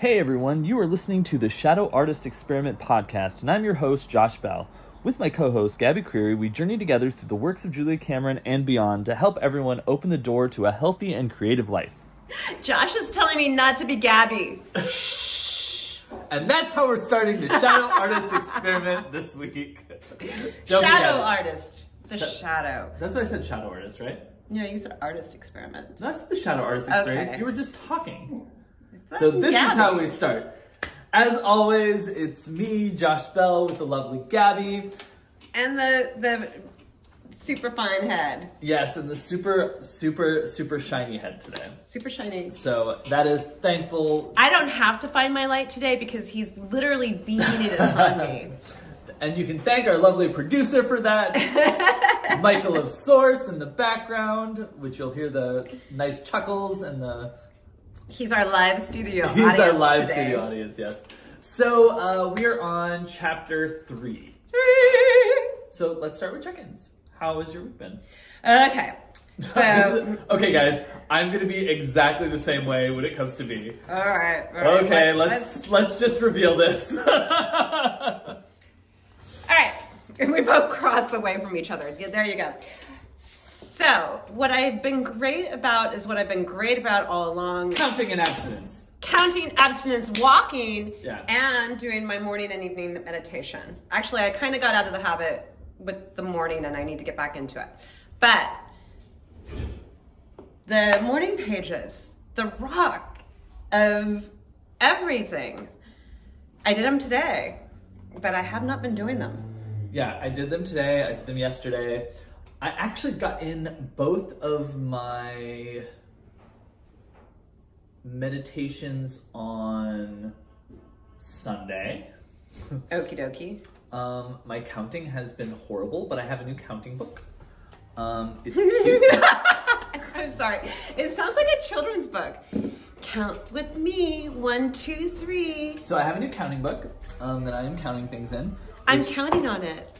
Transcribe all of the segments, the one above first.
Hey everyone, you are listening to the Shadow Artist Experiment podcast, and I'm your host, Josh Bell. With my co host, Gabby Creary, we journey together through the works of Julia Cameron and beyond to help everyone open the door to a healthy and creative life. Josh is telling me not to be Gabby. And that's how we're starting the Shadow Artist Experiment this week. Don't shadow artist. The Sh- shadow. That's what I said, Shadow Artist, right? No, you said artist experiment. No, I said the Shadow Artist Experiment. Okay. You were just talking. So this is how we start. As always, it's me, Josh Bell, with the lovely Gabby. And the the super fine head. Yes, and the super, super, super shiny head today. Super shiny. So that is thankful. I don't have to find my light today because he's literally beaming it upon me. And you can thank our lovely producer for that, Michael of Source in the background, which you'll hear the nice chuckles and the He's our live studio He's our live today. studio audience, yes. So uh, we're on chapter three. Three! So let's start with check-ins. How has your week been? Okay. So, is- okay, guys, I'm gonna be exactly the same way when it comes to me. all right. all right, Okay, let- let's let's just reveal this. All right. And we both cross away from each other. There you go. So, what I've been great about is what I've been great about all along Counting and abstinence. counting abstinence, walking, Yeah. and doing my morning and evening meditation. Actually, I kind of got out of the habit with the morning and I need to get back into it. But the morning pages, the rock of everything, I did them today, but I have not been doing them. Yeah, I did them today. I did them yesterday. I actually got in both of my meditations on Sunday. Okie dokie. Um, my counting has been horrible, but I have a new counting book. Um, it's cute. I'm sorry. It sounds like a children's book. Count with me. One, two, three. so I have a new counting book um, that I am counting things in. I'm counting on it.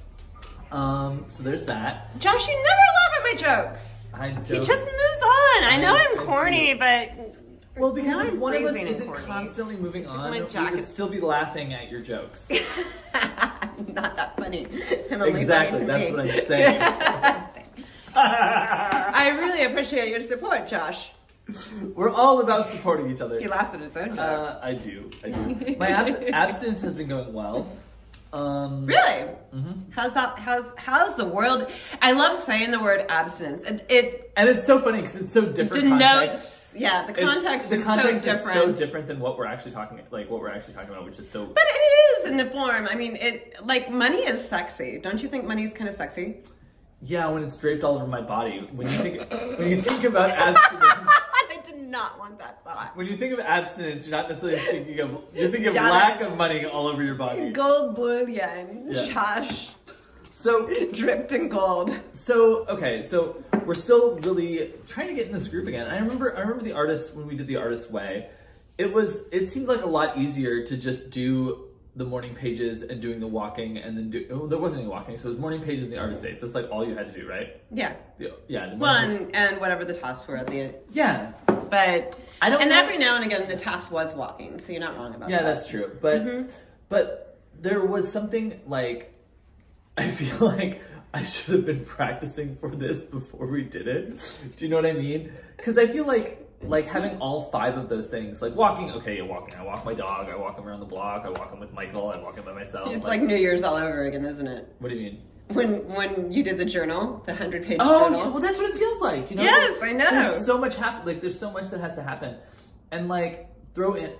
Um, so there's that. Josh, you never laugh at my jokes. I don't. He just moves on. I know I- I'm I corny, do. but well, because if I'm one of us isn't corny. constantly moving on, we would still be laughing at your jokes. not that funny. I'm exactly. funny That's me. what I'm saying. I really appreciate your support, Josh. We're all about supporting each other. He laughs at his own jokes. Uh, I do. I do. My abs- abstinence has been going well. Um, really? mhm. How's that? How's how's the world? I love saying the word abstinence, and it And it's so funny because it's so different context. denotes. Yeah, the It's- context the is context so is different. so different than what we're actually talking like what we're actually talking about, which is so But it is in the form. I mean, it like money is sexy. Don't you think money is kind of sexy? yeah. When it's draped all over my body, when you think when you think about abstinence, not want that thought. when you think of abstinence, you're not necessarily thinking of you're thinking of Jonathan. lack of money all over your body. Gold bullion, Yeah. Josh, So dripped in gold. So okay, so we're still really trying to get in this group again. I remember I remember the artist when we did the artist way. It was it seemed like a lot easier to just do the morning pages and doing the walking and then do oh, there wasn't any walking, so it was morning pages and the artist dates. That's like all you had to do, right? Yeah. The, yeah, the Well, morning pages. and, and whatever the tasks were at the end. Yeah. But I don't and know- every now and again the task was walking, so you're not wrong about Yeah, that. Yeah, that's true. But Mm-hmm. but there was something like I feel like I should have been practicing for this before we did it. Do you know what I mean? Because I feel like like having all five of those things, like walking. Okay, you're walking. I walk my dog. I walk him around the block. I walk him with Michael. I walk him by myself. It's like New Year's all over again, isn't it? what do you mean? When when you did the journal, the hundred page Oh, journal. well, that's what it feels like. You know? Yes, I know. There's so much happen. Like, there's so much that has to happen, and like throw in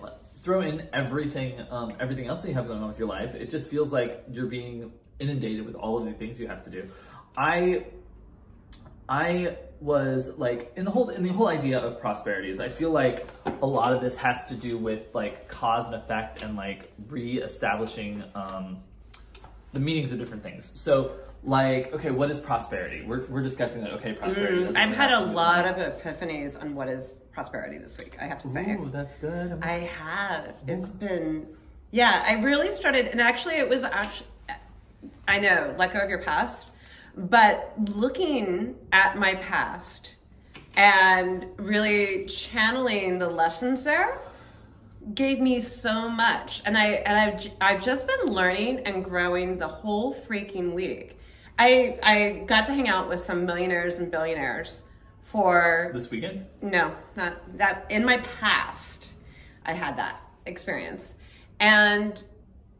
throw in everything um, everything else that you have going on with your life. It just feels like you're being inundated with all of the things you have to do. I I was like in the whole in the whole idea of prosperity is I feel like a lot of this has to do with like cause and effect and like re-establishing um, the meanings of different things. So like, okay, what is prosperity? We're, we're discussing that. Okay, prosperity. Mm, I've had a to do- lot of epiphanies on what is prosperity this week. I have to say. Ooh, that's good. I'm- I have. It's been, yeah. I really started, and actually, it was actually. I know, let go of your past, but looking at my past and really channeling the lessons there gave me so much and i and i've j- i've just been learning and growing the whole freaking week i i got to hang out with some millionaires and billionaires for This weekend? no not that in my past i had that experience and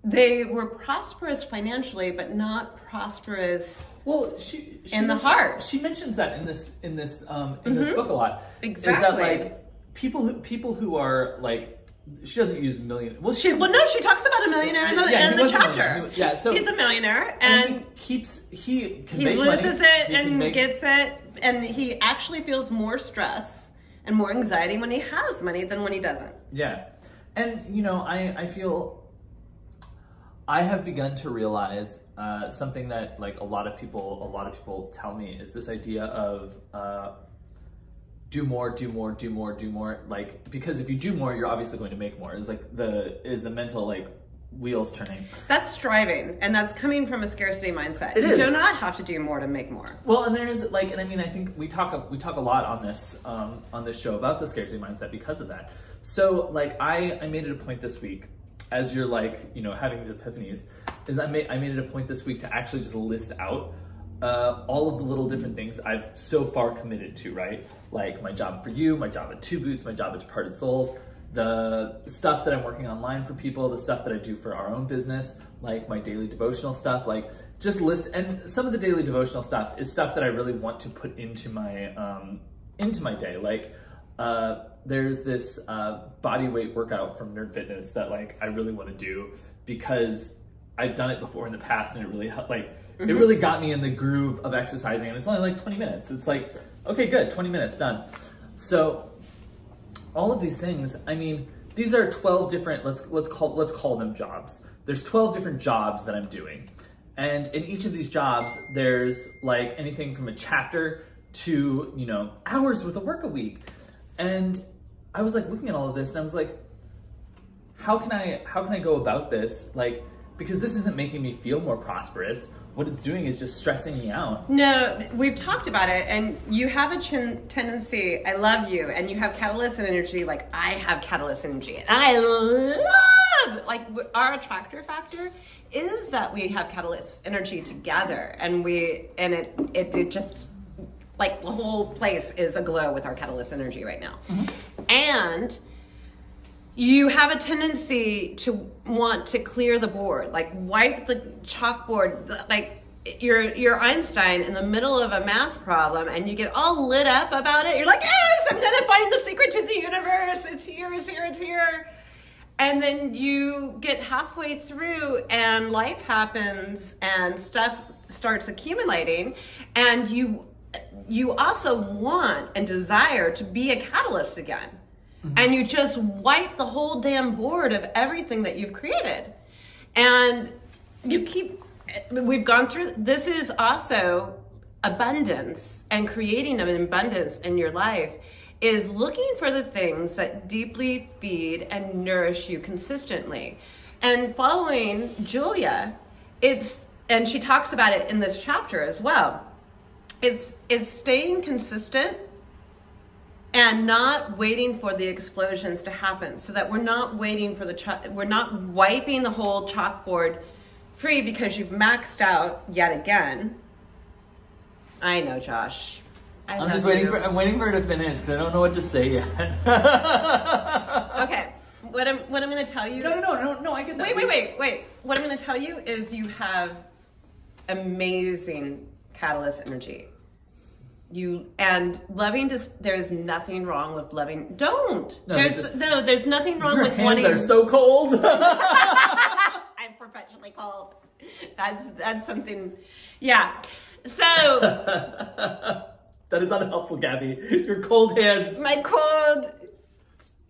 they were prosperous financially but not prosperous Well, she, she In the heart. Mm-hmm. She mentions that in this in this um in this book a lot. exactly Is that like people who people who are like she doesn't use million. Well, she, she's well no she talks about a millionaire in the, Yeah, in the chapter. He- yeah, so- he's a millionaire and, and he keeps he can he loses money. it He and make- gets it and he actually feels more stress and more anxiety when he has money than when he doesn't Yeah. And, you know, I, I feel I have begun to realize uh, something that like a lot of people a lot of people tell me is this idea of uh, do more, do more, do more, do more. Like because if you do more, you're obviously going to make more. Is like the is the mental like wheels turning. that's striving and that's coming from a scarcity mindset It you is. do not have to do more to make more Well, and there's like, and I mean, I think we talk we talk a lot on this um, on this show about the scarcity mindset because of that. So, like, I I made it a point this week, as you're like, you know, having these epiphanies, is I made I made it a point this week to actually just list out uh, all of the little different things I've so far committed to, right? Like my job for you, my job at Two Boots, my job at Departed Souls, the stuff that I'm working online for people, the stuff that I do for our own business, like my daily devotional stuff, like just list. And some of the daily devotional stuff is stuff that I really want to put into my um, into my day. Like uh, there's this uh, body weight workout from Nerd Fitness that like I really want to do because I've done it before in the past and it really hel- like it mm-hmm. really got me in the groove of exercising and it's only like 20 minutes. It's like okay, good, 20 minutes done. So all of these things, I mean, these are 12 different let's let's call let's call them jobs. There's 12 different jobs that I'm doing. And in each of these jobs, there's like anything from a chapter to, you know, hours worth of work a week. And I was like looking at all of this and I was like, how can I how can I go about this? Like, because this isn't making me feel more prosperous. What it's doing is just stressing me out. No, we've talked about it, and you have a chin- tendency. I love you, and you have catalyst and energy, like I have catalyst energy, and I love like our attractor factor is that we have catalyst energy together, and we and it it, it just like the whole place is aglow with our catalyst energy right now, mm-hmm. and you have a tendency to want to clear the board, like wipe the chalkboard, like you're you're Einstein in the middle of a math problem and you get all lit up about it. You're like, "Yes, I'm going to find the secret to the universe. It's here, it's here, it's here." And then you get halfway through and life happens and stuff starts accumulating and you you also want and desire to be a catalyst again Mm-hmm. and you just wipe the whole damn board of everything that you've created. And you keep we've gone through this is also abundance and creating an abundance in your life is looking for the things that deeply feed and nourish you consistently. And following julia it's and she talks about it in this chapter as well. It's it's staying consistent and not waiting for the explosions to happen so that we're not waiting for the ch- we're not wiping the whole chalkboard free because you've maxed out yet again i know josh I I'm just waiting you. for I'm waiting for her to finish because I don't know what to say yet. okay what i'm what i'm going to tell you No, no, no, no, no. I get that. wait wait wait wait what i'm going to tell you is you have amazing catalyst energy you and loving just there's nothing wrong with loving don't No, there's there's a- no there's nothing wrong Your with hands wanting are so cold. i'm perpetually cold that's that's something yeah so that is unhelpful, Gabby. Your cold hands. my cold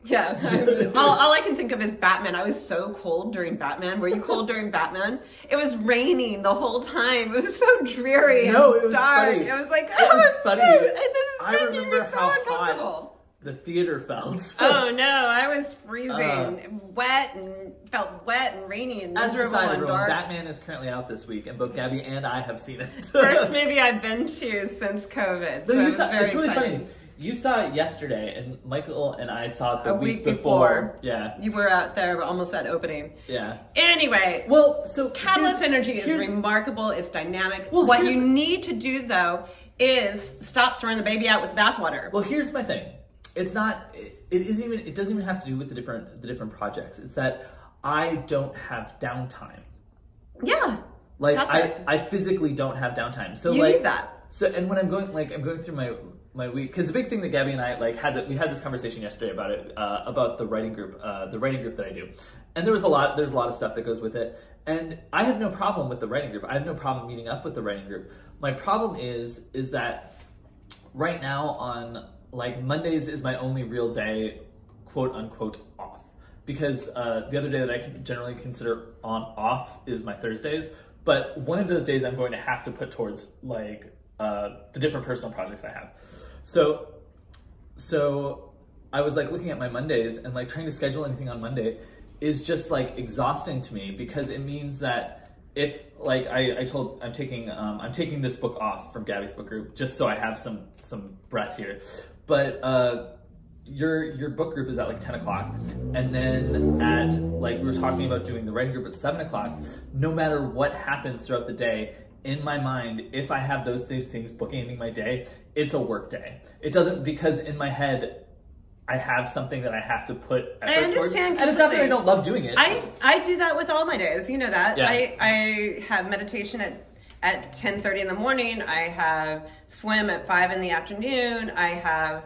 yeah all, all i can think of is batman i was so cold during batman were you cold during batman it was raining the whole time it was so dreary No, it was dark funny. it was like It oh was funny. so- this is I making me remember so how uncomfortable. hot the theater felt. Oh no, I was freezing, Uh. wet, and felt wet and rainy and As a miserable and everyone, dark. Batman is currently out this week, and both Gabby and I have seen it. First movie I've been to since COVID. So No, it saw- it's really exciting. funny. You saw it yesterday, and Michael and I saw it the A week, week before. before. Yeah, You were out there almost at opening. yeah. Anyway, Well, so Catalyst energy is remarkable. It's dynamic. Well, what you need to do though is stop throwing the baby out with the bathwater. Well, here's my thing. It's not. It, it isn't even. It doesn't even have to do with the different the different projects. It's that I don't have downtime. yeah. Like I. I physically don't have downtime. So You like need that. So and when I'm going like I'm going through my my week because the big thing that Gabby and I like had we had this conversation yesterday about it uh, about the writing group uh, the writing group that I do, and there was a lot there's a lot of stuff that goes with it, and I have no problem with the writing group. I have no problem meeting up with the writing group. My problem is is that right now on like Mondays is my only real day, quote unquote off. Because uh, the other day that I can generally consider on off is my Thursdays, but one of those days I'm going to have to put towards like uh, the different personal projects I have. So, so I was like looking at my Mondays and like trying to schedule anything on Monday is just like exhausting to me because it means that if like I, I told I'm taking um, I'm taking this book off from Gabby's book group just so I have some some breath here, but uh, your your book group is at like 10 o'clock and then at like we were talking about doing the writing group at 7 o'clock no matter what happens throughout the day in my mind if i have those th- things bookending my day it's a work day it doesn't because in my head i have something that i have to put effort towards understand and it's not that i don't love doing it I, I do that with all my days. You know that. Yeah. I, I have meditation at at 10:30 in the morning. I have swim at 5 in the afternoon. I have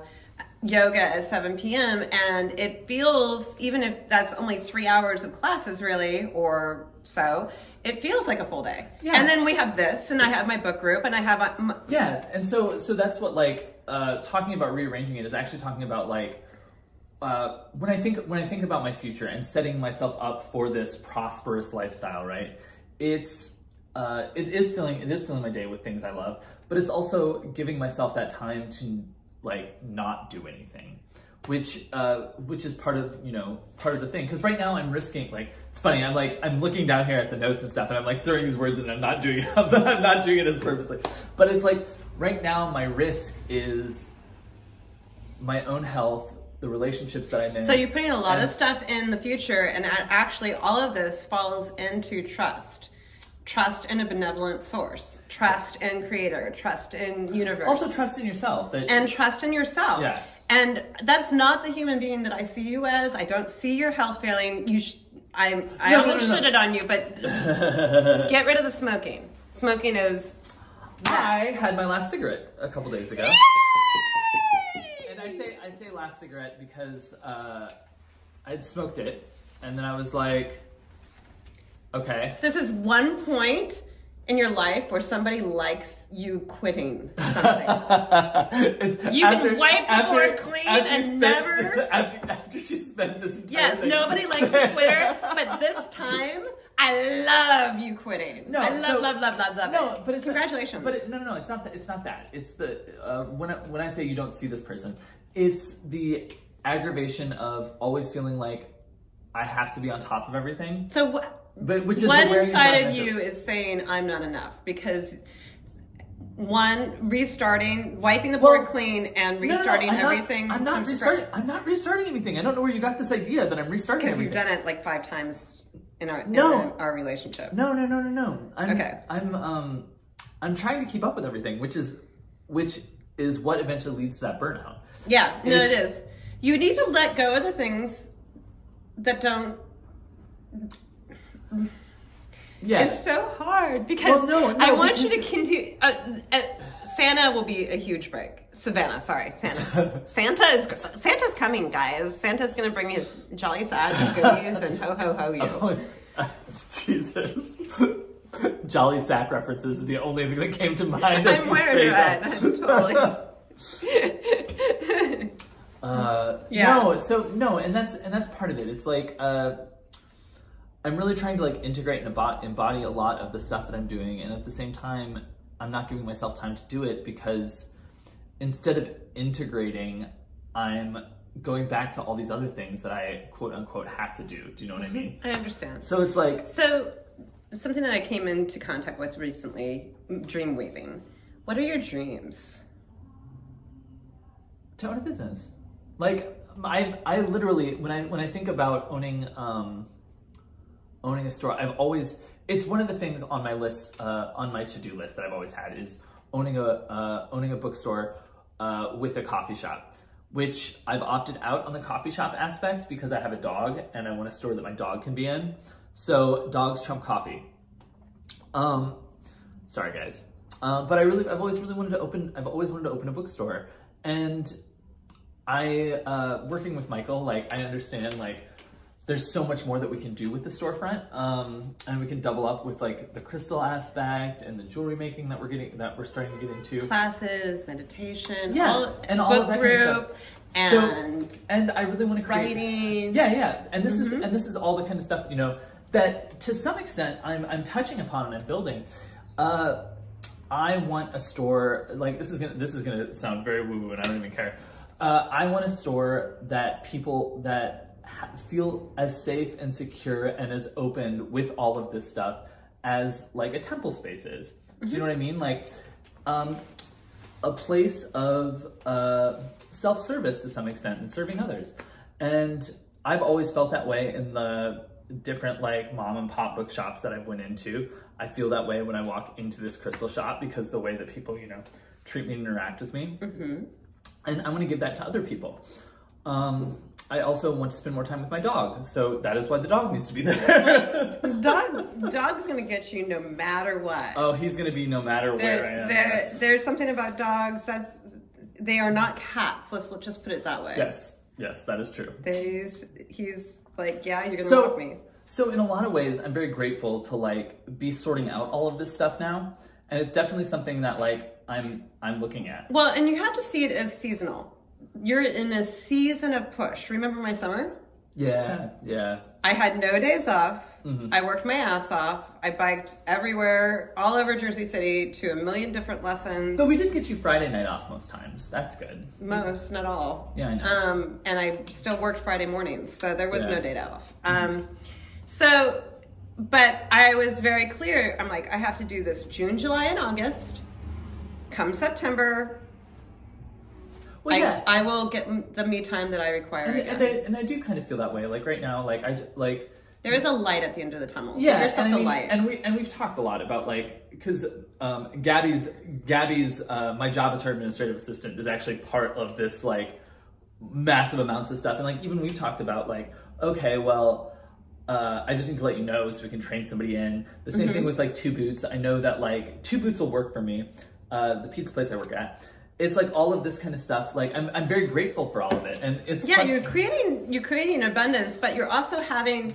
yoga at 7 p.m. and it feels even if that's only 3 hours of classes really or so, it feels like a full day. Yeah. And then we have this and I have my book group and I have a, Yeah, and so so that's what like uh, talking about rearranging it is actually talking about like uh, when I think when I think about my future and setting myself up for this prosperous lifestyle, right? It's uh, it is filling it is filling my day with things I love, but it's also giving myself that time to like not do anything. Which, uh, which is part of you know part of the thing because right now I'm risking like it's funny I'm like I'm looking down here at the notes and stuff and I'm like throwing these words and I'm not doing it I'm not doing it as purposely but it's like right now my risk is my own health the relationships that I'm in So you're putting a lot of stuff in the future, and actually, all of this falls into trust. Trust in a benevolent source, trust in creator, trust in universe, also trust in yourself that and trust in yourself. Yeah. And that's not the human being that I see you as. I don't see your health failing. You, sh- I, I No, almost no, no. shitted on you, but get rid of the smoking. Smoking is. I had my last cigarette a couple days ago Yay! and I say I say last cigarette because uh, I'd smoked it and then I was like okay This is one point in your life where somebody likes you quitting something. it's You can wipe the floor clean after and spent- never- after, after she spent this entire Yes, thing nobody likes a quitter, but this time I love you quitting. No, I love, so- love, love, love, love. No, it. but it's congratulations. but it, no, no, no. It's not that. It's not that. It's the uh, when I, when I say you don't see this person, it's the aggravation of always feeling like I have to be on top of everything. so what? But which is One side of you is saying I'm not enough because one restarting, wiping the board Well, clean, and No, no, no, restarting I'm not- everything. I'm not restarting. I'm not restarting anything. I don't know where you got this idea that I'm restarting because you've done it like five times in our No. in our relationship. No, no, no, no, no. I'm, Okay. I'm um I'm trying to keep up with everything, which is which is what eventually leads to that burnout. Yeah, no, It's- You need to let go of the things that don't. Yeah. It's so hard because Well, no, no, I want you to continue. Uh, uh, Santa will be a huge break. Savannah, sorry, Santa. Santa is Santa's coming, guys. Santa's gonna bring his jolly sack of goodies and ho ho ho you. Oh, Jesus. Jolly sack references is the only thing that came to mind as I'm wearing that. totally. Uh, Yeah. No, so no, and that's and that's part of it. It's like uh, I'm really trying to like integrate and embody, a lot of the stuff that I'm doing, and at the same time, I'm not giving myself time to do it because instead of integrating, I'm going back to all these other things that I quote unquote have to do. Do you know what I mean? I understand. So it's like So, something that I came into contact with recently dream weaving. What are your dreams? to own a business. Like I I literally when I when I think about owning um owning a store, I've always it's one of the things on my list uh, on my to do list that I've always had is owning a uh, owning a bookstore uh, with a coffee shop. Which I've opted out on the coffee shop aspect because I have a dog and I want a store that my dog can be in. So dogs trump coffee. Um, sorry guys, uh, but I really I've always really wanted to open I've always wanted to open a bookstore and I uh, working with Michael like I understand like there's so much more that we can do with the storefront um, and we can double up with like the crystal aspect and the jewelry making that we're getting that we're starting to get into Classes, meditation, yeah all, and all of that group, kind of stuff and so, and I really want to create writing. yeah yeah and this is Mm-hmm. and this is all the kind of stuff you know that to some extent I'm I'm touching upon and I'm building uh I want a store like this is gonna this is gonna sound very woo woo and I don't even care uh, I want a store that people that ha- feel as safe and secure and as open with all of this stuff as like a temple space is. Do you know what I mean? Like um a place of uh, self-service to some extent and serving others. And i've always felt that way in the different like mom and pop bookshops that i've went into. I feel that way when i walk into this crystal shop because the way that people you know treat me and interact with me. And i want to give that to other people. Um, i also want to spend more time with my dog so that is why the dog needs to be there Dog, dog's gonna get you no matter what. oh he's gonna be no matter there, where i am there- yes. There's something about dogs that's they are not cats. Let's just put it that way. yes yes that is true He's he's like, yeah, you're gonna so, walk me. So in a lot of ways, I'm very grateful to like be sorting out all of this stuff now, and it's definitely something that like I'm I'm looking at. Well, and you have to see it as seasonal. You're in a season of push. Remember my summer? Yeah, yeah, I had no days off. Mm-hmm. I worked my ass off. I biked everywhere, all over Jersey City to a million different lessons. Though we did get you Friday night off most times. That's good. Most, not all. Yeah, I know. Um, and I still worked Friday mornings, so there was Yeah. Mm-hmm. no day off. Um, so, but I was very clear. I'm like, I have to do this June, July, and August. Come September, Well, I, yeah. I will get the me time that I require. and, and, I, and I do kind of feel that way. Like right now, like I like there is a light at the end of the tunnel. yeah, there's and, I mean, light. and we and we've talked a lot about like because um, Gabby's Gabby's uh, my job as her administrative assistant is actually part of this like massive amounts of stuff, and like even we've talked about like okay, well. Uh, I just need to let you know so we can train somebody in. The same Mm-hmm. thing with like two boots. I know that like two boots will work for me. Uh, the pizza place I work at. It's like all of this kind of stuff. Like I'm, I'm very grateful for all of it, and it's yeah, fun- you're creating you're creating abundance, but you're also having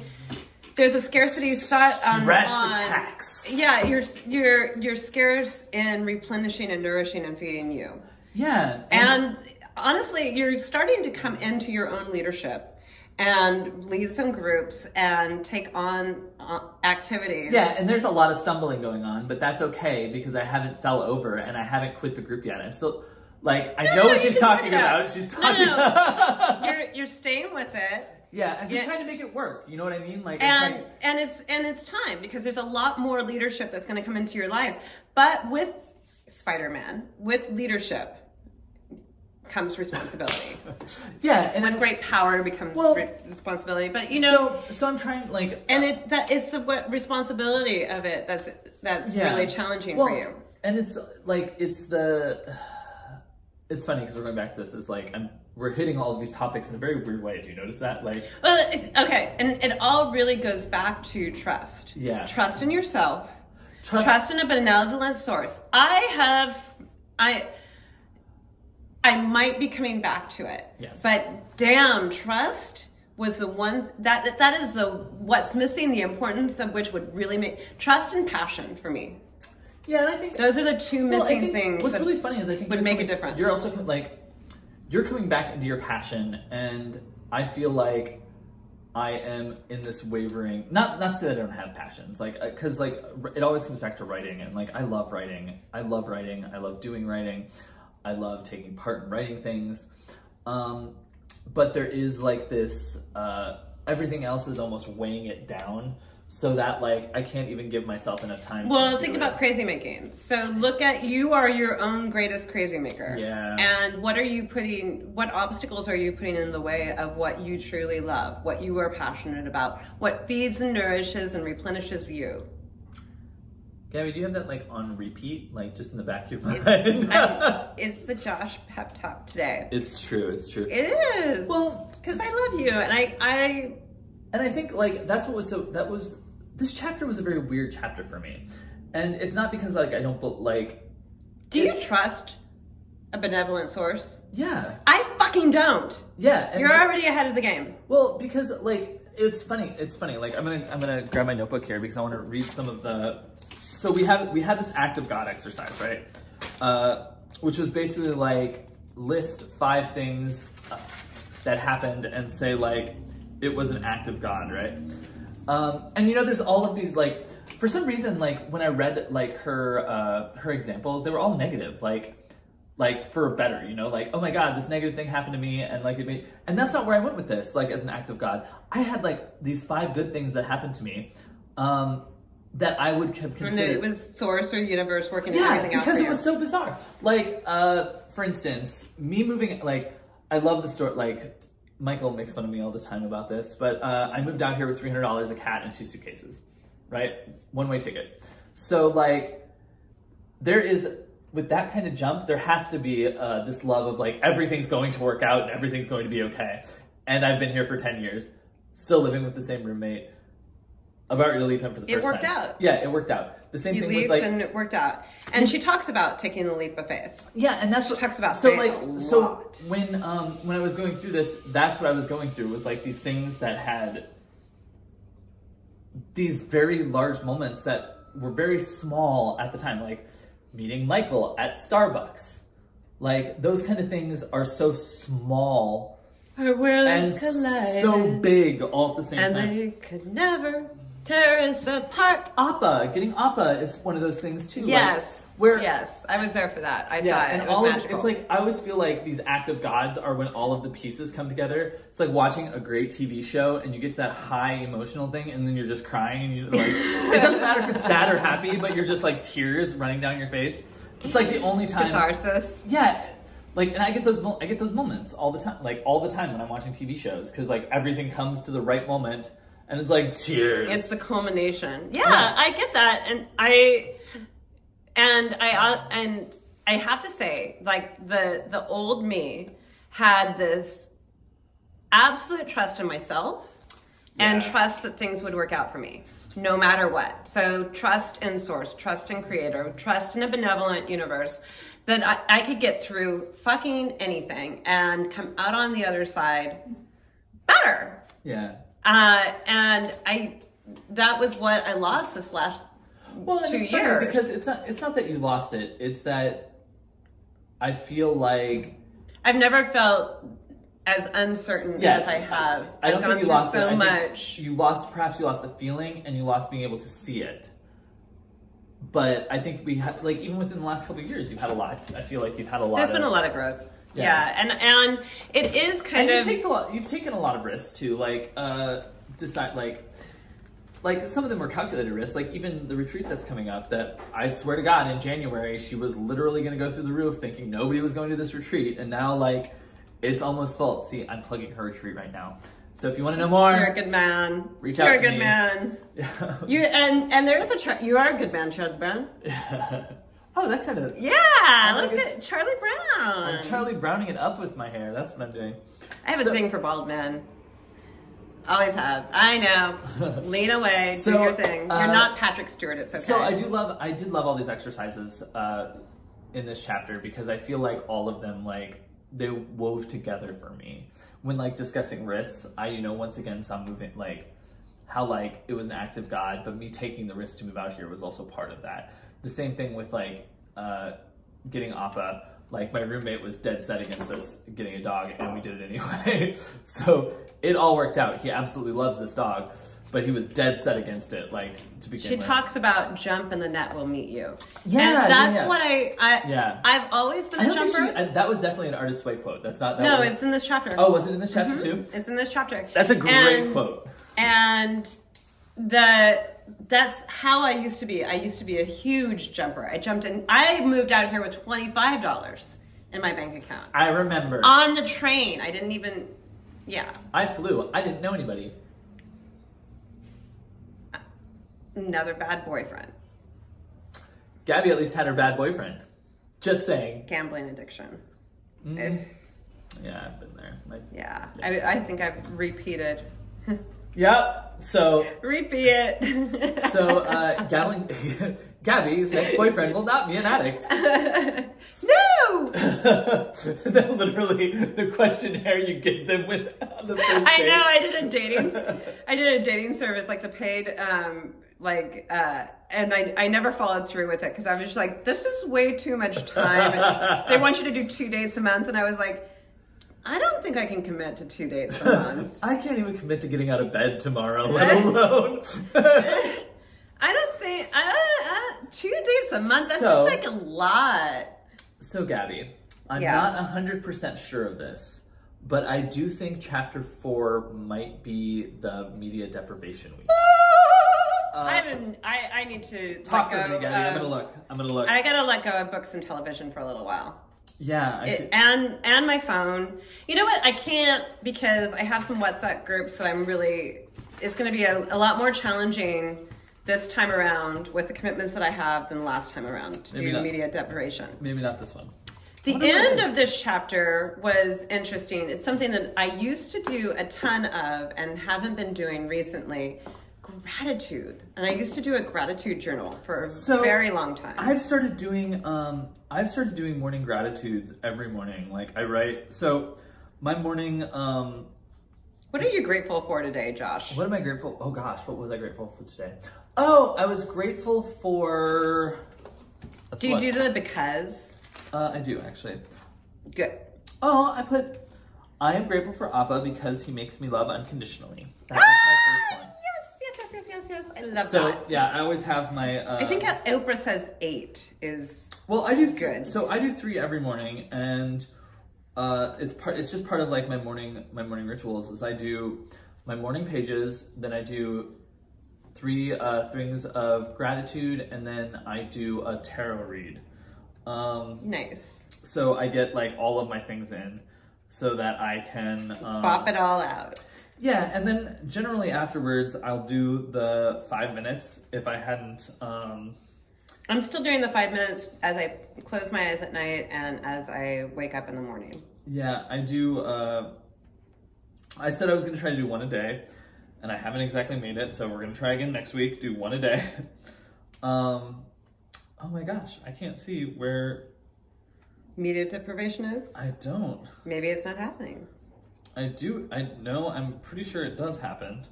there's a scarcity thought on, Stress on- attacks. Yeah, you're you're you're scarce in replenishing and nourishing and feeding you. yeah, And honestly, you're starting to come into your own leadership and lead some groups and take on uh, activities. Yeah, and there's a lot of stumbling going on, but that's okay because I haven't fell over and I haven't quit the group yet. I'm still like I know no, what she's talking about. She's talking. no. you're you're staying with it. yeah, I'm just Yeah. trying to make it work. You know what I mean? Like, and trying- and it's and it's time because there's a lot more leadership that's going to come into your life but with spider-man with leadership comes responsibility yeah, and with I'm, great power becomes Well, re- responsibility but you know so so I'm trying like and uh it that it's the what responsibility of it that's that's Yeah. really challenging Well, for you And it's like it's the it's funny because we're going back to this is like I'm we're hitting all of these topics in a very weird way. Do you notice that? Like well it's okay and it all really goes back to trust Yeah. trust in yourself trust, trust in a benevolent source. I have, I, I might be coming back to it. Yes. But damn, trust was the one that that is the what's missing. The importance of which would really make trust and passion for me. Yeah, and I think Those are the two Well, missing think things. What's that- really funny is I think would make a difference. You're also like you're coming back into your passion, and I feel like I am in this wavering. Not not to say that I don't have passions, like because like it always comes back to writing, and like I love writing. I love writing. I love doing writing. I love taking part in writing things. Um, but there is like this. Uh, everything else is almost weighing it down so that like I can't even give myself enough time. Well, think do about it. crazy making. So look at you are your own greatest crazy maker. Yeah. And what are you putting? What obstacles are you putting in the way of what you truly love? What you are passionate about? What feeds and nourishes and replenishes you? Gabby, do you have that like on repeat, like just in the back of your mind? It's the Josh pep talk today. it's true. It's true. It is. Well, because I love you, and I, I, And I think like that's what was so that was this chapter was a very weird chapter for me, and it's not because like I don't bel- like do you trust a benevolent source? yeah I fucking don't. yeah You're so- already ahead of the game. well because like it's funny it's funny like I'm gonna I'm gonna grab my notebook here because I want to read some of the so we have we had this act of God exercise right, uh, which was basically like list five things uh, that happened and say like it was an act of God right. Um, and you know, there's all of these like, for some reason, like when I read like her uh, her examples, they were all negative, like like for better, you know, like oh my god, this negative thing happened to me, and like it made, and that's not where I went with this. Like as an act of God, I had like these five good things that happened to me, um, that I would have considered. it was source or universe working Yeah, everything out because it was so bizarre. Like, uh, for instance, me moving. Like, I love the story. Like, Michael makes fun of me all the time about this, but uh, I moved out here with three hundred dollars, a cat, and two suitcases. Right, one way ticket. So like, there is with that kind of jump, there has to be uh, this love of like everything's going to work out and everything's going to be okay. And I've been here for ten years, still living with the same roommate. About ready to leave him for the It first worked time. out. Yeah, it worked out. The same you thing leaped with like and it worked out. And she talks about taking the leap of faith. yeah, and that's what talks about so faith like a so when um when I was going through this, that's what I was going through was like these things that had these very large moments that were very small at the time, like meeting Michael at Starbucks. Like those kind of things are so small Our worlds and so big all at the same and time. they could never tear us apart. Appa, getting Appa is one of those things too. like, Yes. where yes, I was there for that. I Yeah, saw it. and it all of magical. it's like I always feel like these act of gods are when all of the pieces come together. It's like watching a great TV show and you get to that high emotional thing and then you're just crying and you're like it doesn't matter if it's sad or happy, but you're just like tears running down your face. It's like the only time catharsis. Yeah. Like and I get those I get those moments all the time like all the time when I'm watching TV shows cuz like everything comes to the right moment and it's like tears. It's the culmination. Yeah, Yeah. I get that, and I and I uh, and I have to say, like the the old me had this absolute trust in myself and trust that things would work out for me no matter what. So trust in source, trust in creator, trust in a benevolent universe that I, I could get through fucking anything and come out on the other side better. yeah. Uh, and I, that was what I lost this last Well, two it's funny years. because it's not it's not that you lost it. It's that I feel like I've never felt as uncertain yes, as I have. I don't I've think you lost so it. Much. You lost perhaps you lost the feeling and you lost being able to see it. But I think we had like even within the last couple of years, you've had a lot. I feel like you've had a lot. There's of, been a lot of growth. Yeah. Yeah, and and it is kind and you of take a lot. You've taken a lot of risks too. Like uh, decide like. Like some of them were calculated risks, like even the retreat that's coming up. That I swear to God, in January, she was literally going to go through the roof, thinking nobody was going to this retreat, and now like it's almost full. See, I'm plugging her retreat right now. So if you want to know more, you're a good man. Reach out to me. you're a good me. man. You and and there is a Char- you are a good man, Charlie Brown. oh, that kind of. Yeah, my let's God. get Charlie Brown. I'm Charlie Browning it up with my hair. That's what I'm doing. I have So- a thing for bald men. Always have. I know. Lean away. So, do your thing. uh, You're not Patrick Stewart. It's okay. So I do love I did love all these exercises uh, in this chapter because I feel like all of them like they wove together for me. When like discussing risks, I you know once again saw moving like how like it was an act of God, but me taking the risk to move out here was also part of that. The same thing with like uh, getting Appa. Like my roommate was dead set against us getting a dog, and we did it anyway. so it all worked out. He absolutely loves this dog. but he was dead set against it. Like to begin She with. talks about jump and the net will meet you. Yeah, and that's yeah. what I, I Yeah. I've always been I a don't think jumper. she, I, that was definitely an artist way quote. That's not. That no, was, it's in this chapter. Oh, was it in this chapter too? It's in this chapter. That's a great And- quote. And the that's how I used to be. I used to be a huge jumper. I jumped in. I moved out here with twenty five dollars in my bank account I remember. on the train. I didn't even. Yeah, I flew. I didn't know anybody. another bad boyfriend. Gabby at least had her bad boyfriend. Just saying. Gambling addiction. Mm. Yeah, I've been there. Like, Yeah, I, I think I've repeated. Yep. So, Repeat it. so uh, Gallon, Gabby's ex-boyfriend will not be an addict. no. That literally the questionnaire you give them with the first I date. know. I did a dating. I did a dating service, like the paid, um, like, uh, and I I never followed through with it because I was just like, this is way too much time. And they want you to do two dates a month, and I was like, I don't think I can commit to two dates a month. I can't even commit to getting out of bed tomorrow, let alone. I don't think I don't, uh, two dates a month. That So- seems like a lot. so, Gabby, I'm Yeah. not 100% sure of this, but I do think chapter four might be the media deprivation week. I don't. I I need to Talk let for a go minute, Gabby. I'm gonna look. I'm gonna look. I gotta let go of books and television for a little while. Yeah, I It, and and my phone. You know what? I can't because I have some WhatsApp groups that I'm really. It's going to be a, a lot more challenging this time around with the commitments that I have than last time around to Maybe do not. media deprivation. maybe not this one. The end of this chapter was interesting. It's something that I used to do a ton of and haven't been doing recently. Gratitude, and I used to do a gratitude journal for a So, very long time. I've started doing um I've started doing morning gratitudes every morning. Like I write so my morning um what are you grateful for today, Josh? what am I grateful Oh gosh, what was I grateful for today? Oh, I was grateful for that's Do you do the because? uh, I do actually. Good. Oh, I put I am grateful for Appa because he makes me love unconditionally. That was my first one. Yes, yes. I love So that. yeah, I always have my. Uh, I think Oprah says eight is Well, I do th- Good. So I do three every morning, and uh, it's part. It's just part of like my morning my morning rituals. Is I do my morning pages, then I do three uh, things of gratitude, and then I do a tarot read. Um, nice. so I get like all of my things in, so that I can um, Bop it all out. Yeah, and then generally afterwards, I'll do the five minutes if I hadn't. Um, I'm still doing the five minutes as I close my eyes at night and as I wake up in the morning. Yeah, I do. Uh, I said I was going to try to do one a day, and I haven't exactly made it, so we're going to try again next week, do one a day. um, oh my gosh, I can't see where. Media deprivation is? I don't. Maybe it's not happening. I do. I know. I'm pretty sure it does happen.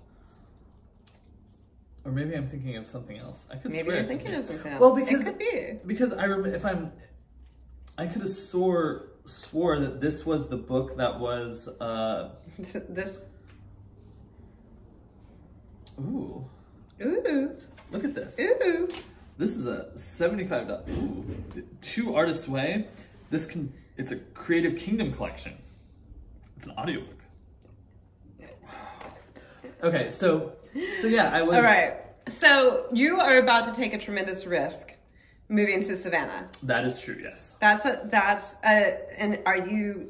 Or maybe I'm thinking of something else. I could Maybe swear you're thinking of something else. Well, because it could be. because I remember if I'm, I could have swore swore that this was the book that was. uh This. Ooh, Ooh. look at this. Ooh. This is a seventy-five dollars. Ooh, two artists way. This can. It's a Creative Kingdom collection. It's an audiobook. Okay, so so yeah, I was. All right. So you are about to take a tremendous risk moving to Savannah. That is true. Yes. That's a, that's a, and are you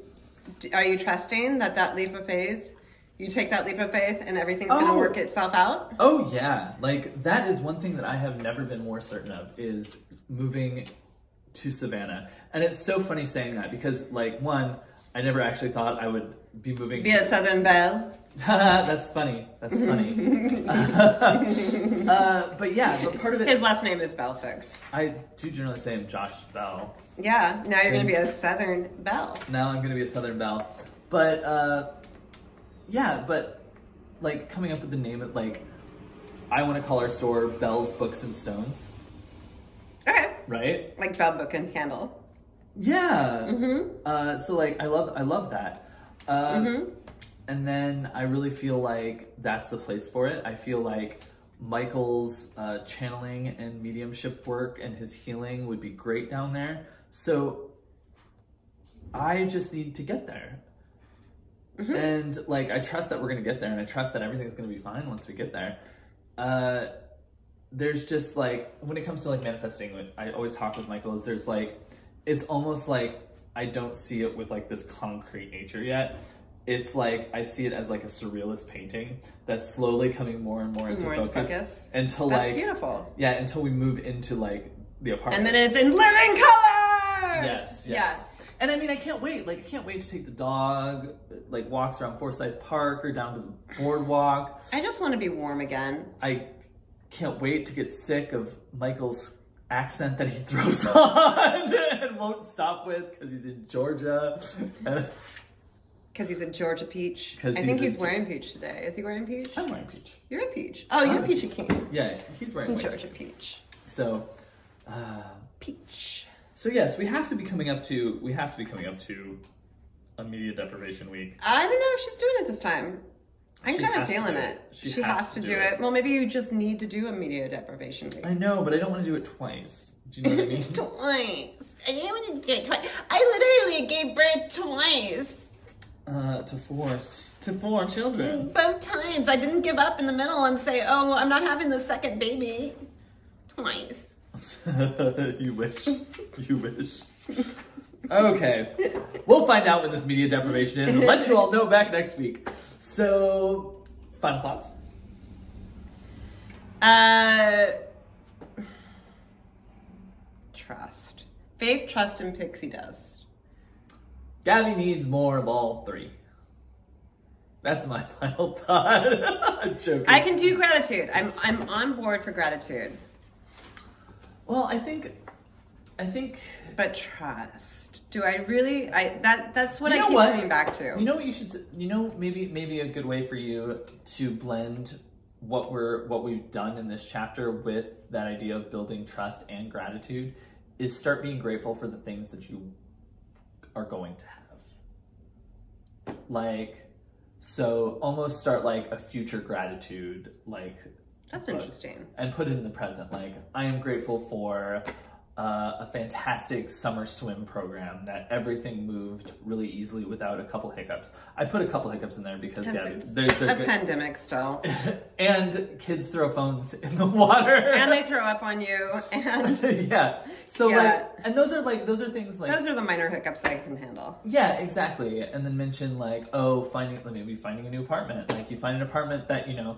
are you trusting that that leap of faith, you take that leap of faith and everything's going Oh. to work itself out? Oh yeah, like that is one thing that I have never been more certain of is moving to Savannah. And it's so funny saying that because like one, I never actually thought I would be moving Be to a Southern Belle. That's funny. That's funny. uh, but yeah, but part of it His last name is Belle Fix. I do generally say I'm Josh Bell. Yeah, now you're going to be a Southern Belle. Now I'm gonna be a Southern Belle. But uh yeah, but like coming up with the name of like I wanna call our store Bell's Books and Stones, Okay. right? Like Bell Book and Candle. Yeah. Mm-hmm. Uh, so like I love I love that. Uh, Mm-hmm. And then I really feel like that's the place for it. I feel like Michael's uh, channeling and mediumship work and his healing would be great down there. So I just need to get there. And like, I trust that we're gonna get there, and I trust that everything's gonna be fine once we get there. Uh, there's just like when it comes to like manifesting, what I always talk with Michael is there's like, it's almost like I don't see it with like this concrete nature yet. It's like I see it as like a surrealist painting that's slowly coming more and more into More into focus, focus. until That's like beautiful. yeah, until we move into like the apartment. And then it's in living color. Yes, yes. And I mean, I can't wait. Like, I can't wait to take the dog, like, walks around Forsyth Park or down to the boardwalk. I just want to be warm again. I can't wait to get sick of Michael's accent that he throws on and won't stop with because he's in Georgia. Because he's a Georgia peach. I think he's he's wearing peach today. Is he wearing peach? I'm wearing peach. You're a peach. Oh, you're I'm- a peachy king. Yeah, he's wearing. Georgia peach. So, uh, Peach. so yes, we have to be coming up to we have to be coming up to a media deprivation week. I don't know if she's doing it this time. I'm She kind of feeling it. it. She She, has has, to to do do it. it. Well, maybe you just need to do a media deprivation week. I know, but I don't want to do it twice. Do you know what I mean? twice. I didn't want to do it twice. I literally gave birth twice. Uh, to four, to four children. Both times. I didn't give up in the middle and say, oh, I'm not having the second baby. Twice. you wish. You wish. Okay. We'll find out when this media deprivation is and let you all know back next week. So, final thoughts? Uh, trust. Faith, trust, and pixie dust. Gabby needs more of all three. That's my final thought. I'm joking. I can do gratitude. I'm I'm on board for gratitude, well, I think. I think. but trust. Do I really? I that that's what You I keep what? coming back to. You know what you should. You know maybe maybe a good way for you to blend what we're what we've done in this chapter with that idea of building trust and gratitude is start being grateful for the things that you are going to have. Like so almost start like a future gratitude like That's but- interesting. and put it in the present. Like, I am grateful for uh, a fantastic summer swim program that everything moved really easily without a couple hiccups. I put a couple hiccups in there because yeah, they're, they're a good. pandemic still, and kids throw phones in the water. and they throw up on you, and yeah. So Yeah. like, and those are like those are things like those are the minor hiccups that I can handle. yeah, exactly. And then mention like, oh, finding maybe finding a new apartment. Like you find an apartment that you know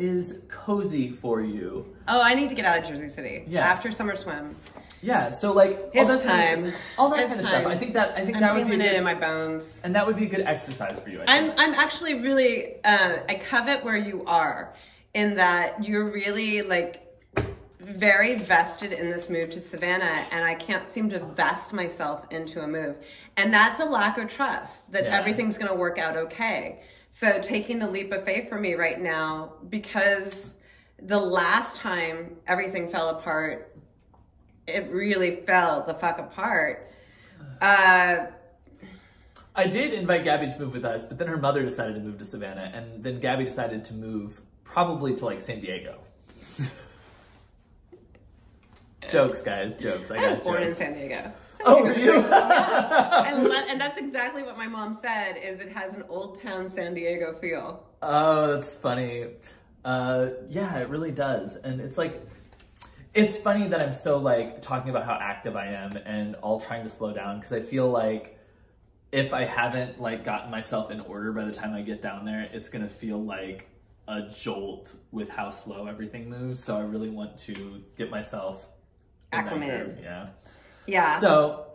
is cozy for you. Oh, I need to get out of Jersey City Yeah. after summer swim. Yeah, so like all that kind of time. stuff, all that kind of time. stuff. I think that I think I'm that would be good, in my bones. and that would be a good exercise for you. I I'm. I'm actually really uh, I covet where you are in that you're really like very vested in this move to Savannah and I can't seem to vest myself into a move. And that's a lack of trust that Yeah. everything's going to work out okay. So taking the leap of faith for me right now because the last time everything fell apart it really fell the fuck apart. Uh I did invite Gabby to move with us, but then her mother decided to move to Savannah, and then Gabby decided to move probably to like San Diego. jokes, guys, jokes. I, I was born in. San Diego. Oh, you? and, and that's exactly what my mom said is it has an old town San Diego feel. Oh, that's funny. Uh, yeah, it really does. And it's like, it's funny that I'm so like talking about how active I am and all trying to slow down because I feel like if I haven't like gotten myself in order by the time I get down there, it's gonna feel like a jolt with how slow everything moves. So I really want to get myself Acclimated. Yeah. Yeah. So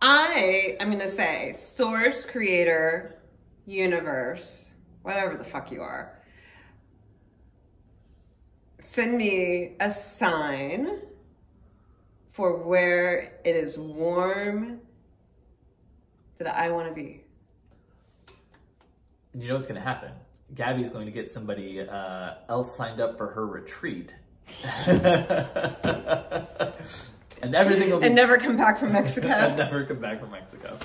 I am gonna say source, creator, universe, whatever the fuck you are. Send me a sign for where it is warm that I want to be. you know what's gonna happen? Gabby's going to get somebody uh, else signed up for her retreat. and everything will be And never come back from Mexico. and never come back from Mexico.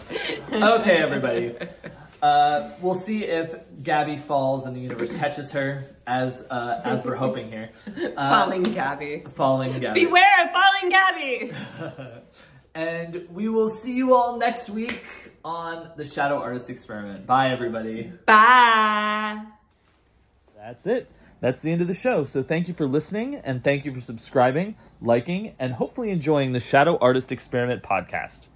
Okay, everybody. Uh, we'll see if Gabby falls and the universe catches her, as uh, as we're hoping here. Uh, Falling Gabby. falling Gabby. Beware of falling Gabby. And we will see you all next week on the Shadow Artist Experiment. Bye, everybody. Bye. That's it. That's the end of the show. So thank you for listening and thank you for subscribing, liking, and hopefully enjoying the Shadow Artist Experiment podcast.